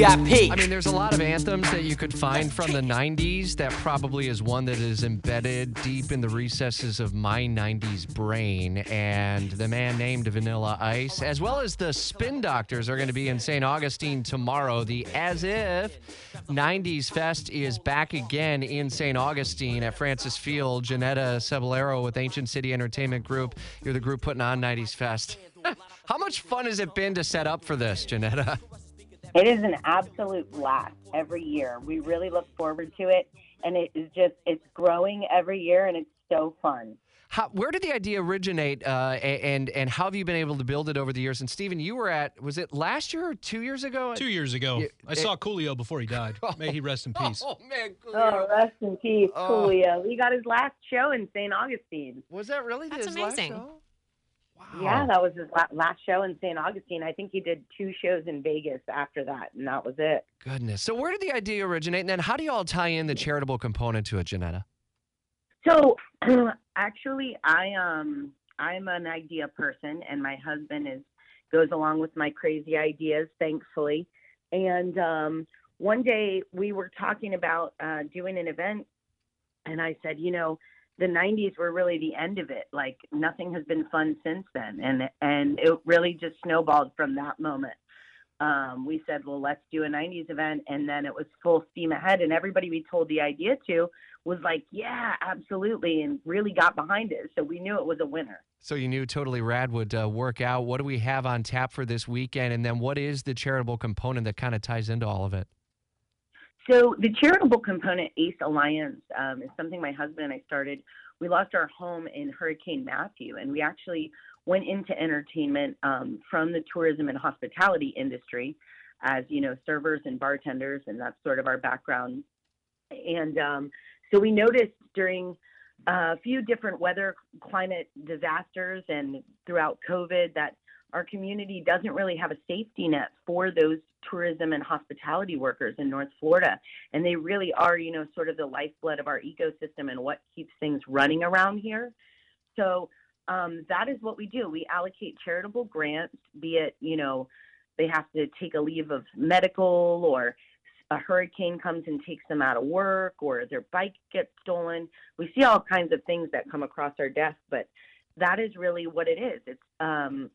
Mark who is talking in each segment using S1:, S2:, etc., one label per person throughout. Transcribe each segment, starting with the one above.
S1: VIP.
S2: I mean, there's a lot of anthems that you could find from the 90s. That probably is one that is embedded deep in the recesses of my 90s brain. And the man named Vanilla Ice, as well as the Spin Doctors, are going to be in St. Augustine tomorrow. The As If 90s Fest is back again in St. Augustine at Francis Field. Jeanetta Cebollero with Ancient City Entertainment Group. You're the group putting on 90s Fest. How much fun has it been to set up for this, Jeanetta?
S3: It is an absolute blast every year. We really look forward to it, and it is just it's growing every year, and it's so fun.
S2: How, where did the idea originate, uh, and and how have you been able to build it over the years? And Stephen, you were at was it last year or two years ago?
S4: Two years ago,
S2: Yeah,
S4: I
S2: it-
S4: saw Coolio before he died. May he rest in peace.
S2: Oh man,
S3: Oh, rest in peace,
S2: Oh.
S3: Coolio. He got his last show in St. Augustine.
S2: was that really
S5: That's
S2: his last
S5: amazing.
S2: show? Wow.
S3: Yeah, that was his last show in St. Augustine. I think he did two shows in Vegas after that, and that was it.
S2: Goodness. So where did the idea originate, and then how do you all tie in the charitable component to it, Jeanetta?
S3: So actually, I um I'm an idea person, and my husband is goes along with my crazy ideas, thankfully. And um, one day we were talking about uh, doing an event, and I said, you know, the '90s were really the end of it. Like nothing has been fun since then, and and it really just snowballed from that moment. Um, we said, well, let's do a '90s event, and then it was full steam ahead, and everybody we told the idea to was like, yeah, absolutely, and really got behind it. So we knew it was a winner.
S2: So you knew Totally Rad would uh, work out. What do we have on tap for this weekend, and then what is the charitable component that kind of ties into all of it?
S3: So the charitable component, Ace Alliance, um, is something my husband and I started. We lost our home in Hurricane Matthew, and we actually went into entertainment um, from the tourism and hospitality industry as you know servers and bartenders, and that's sort of our background. And um, so we noticed during a few different weather climate disasters and throughout COVID that our community doesn't really have a safety net for those tourism and hospitality workers in North Florida. And they really are, you know, sort of the lifeblood of our ecosystem and what keeps things running around here. So um, that is what we do. We allocate charitable grants, be it, you know, they have to take a leave of medical or a hurricane comes and takes them out of work or their bike gets stolen. We see all kinds of things that come across our desk, but that is really what it is. It's um,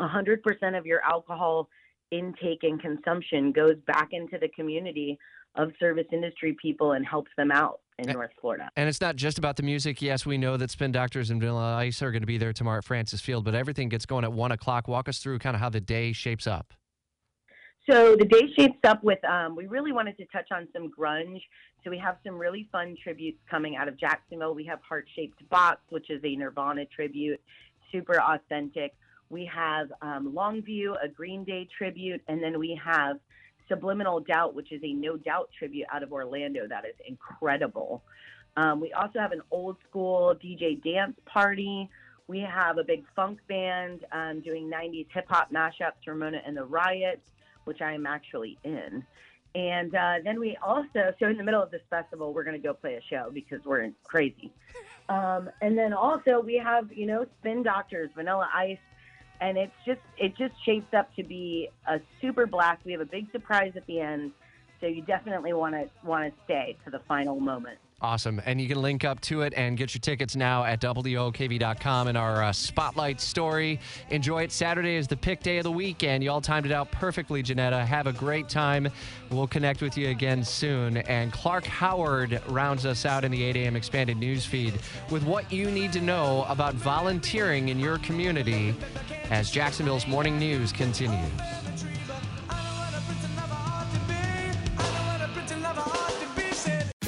S3: 100% of your alcohol intake and consumption goes back into the community of service industry people and helps them out in
S2: Eh,
S3: North Florida.
S2: And it's not just about the music. Yes, we know that Spin Doctors and Vanilla Ice are going to be there tomorrow at Francis Field, but everything gets going at one o'clock. Walk us through kind of how the day shapes up.
S3: So the day shapes up with um, we really wanted to touch on some grunge. So we have some really fun tributes coming out of Jacksonville. We have Heart Shaped Box, which is a Nirvana tribute, super authentic. We have um, Longview, a Green Day tribute, and then we have Subliminal Doubt, which is a No Doubt tribute out of Orlando. That is incredible. Um, we also have an old school DJ dance party. We have a big funk band um, doing 90s hip hop mashups, Ramona and the Riots, which I am actually in. And uh, then we also, so in the middle of this festival, we're going to go play a show because we're crazy. Um, and then also we have, you know, Spin Doctors, Vanilla Ice, and it's just it just shapes up to be a super blast. We have a big surprise at the end, so you definitely want to want to stay to the final moment.
S2: Awesome. And you can link up to it and get your tickets now at WOKV.com in our uh, spotlight story. Enjoy it. Saturday is the pick day of the weekend. You all timed it out perfectly, Jeanetta. Have a great time. We'll connect with you again soon. And Clark Howard rounds us out in the 8 a.m. expanded news feed with what you need to know about volunteering in your community as Jacksonville's morning news continues.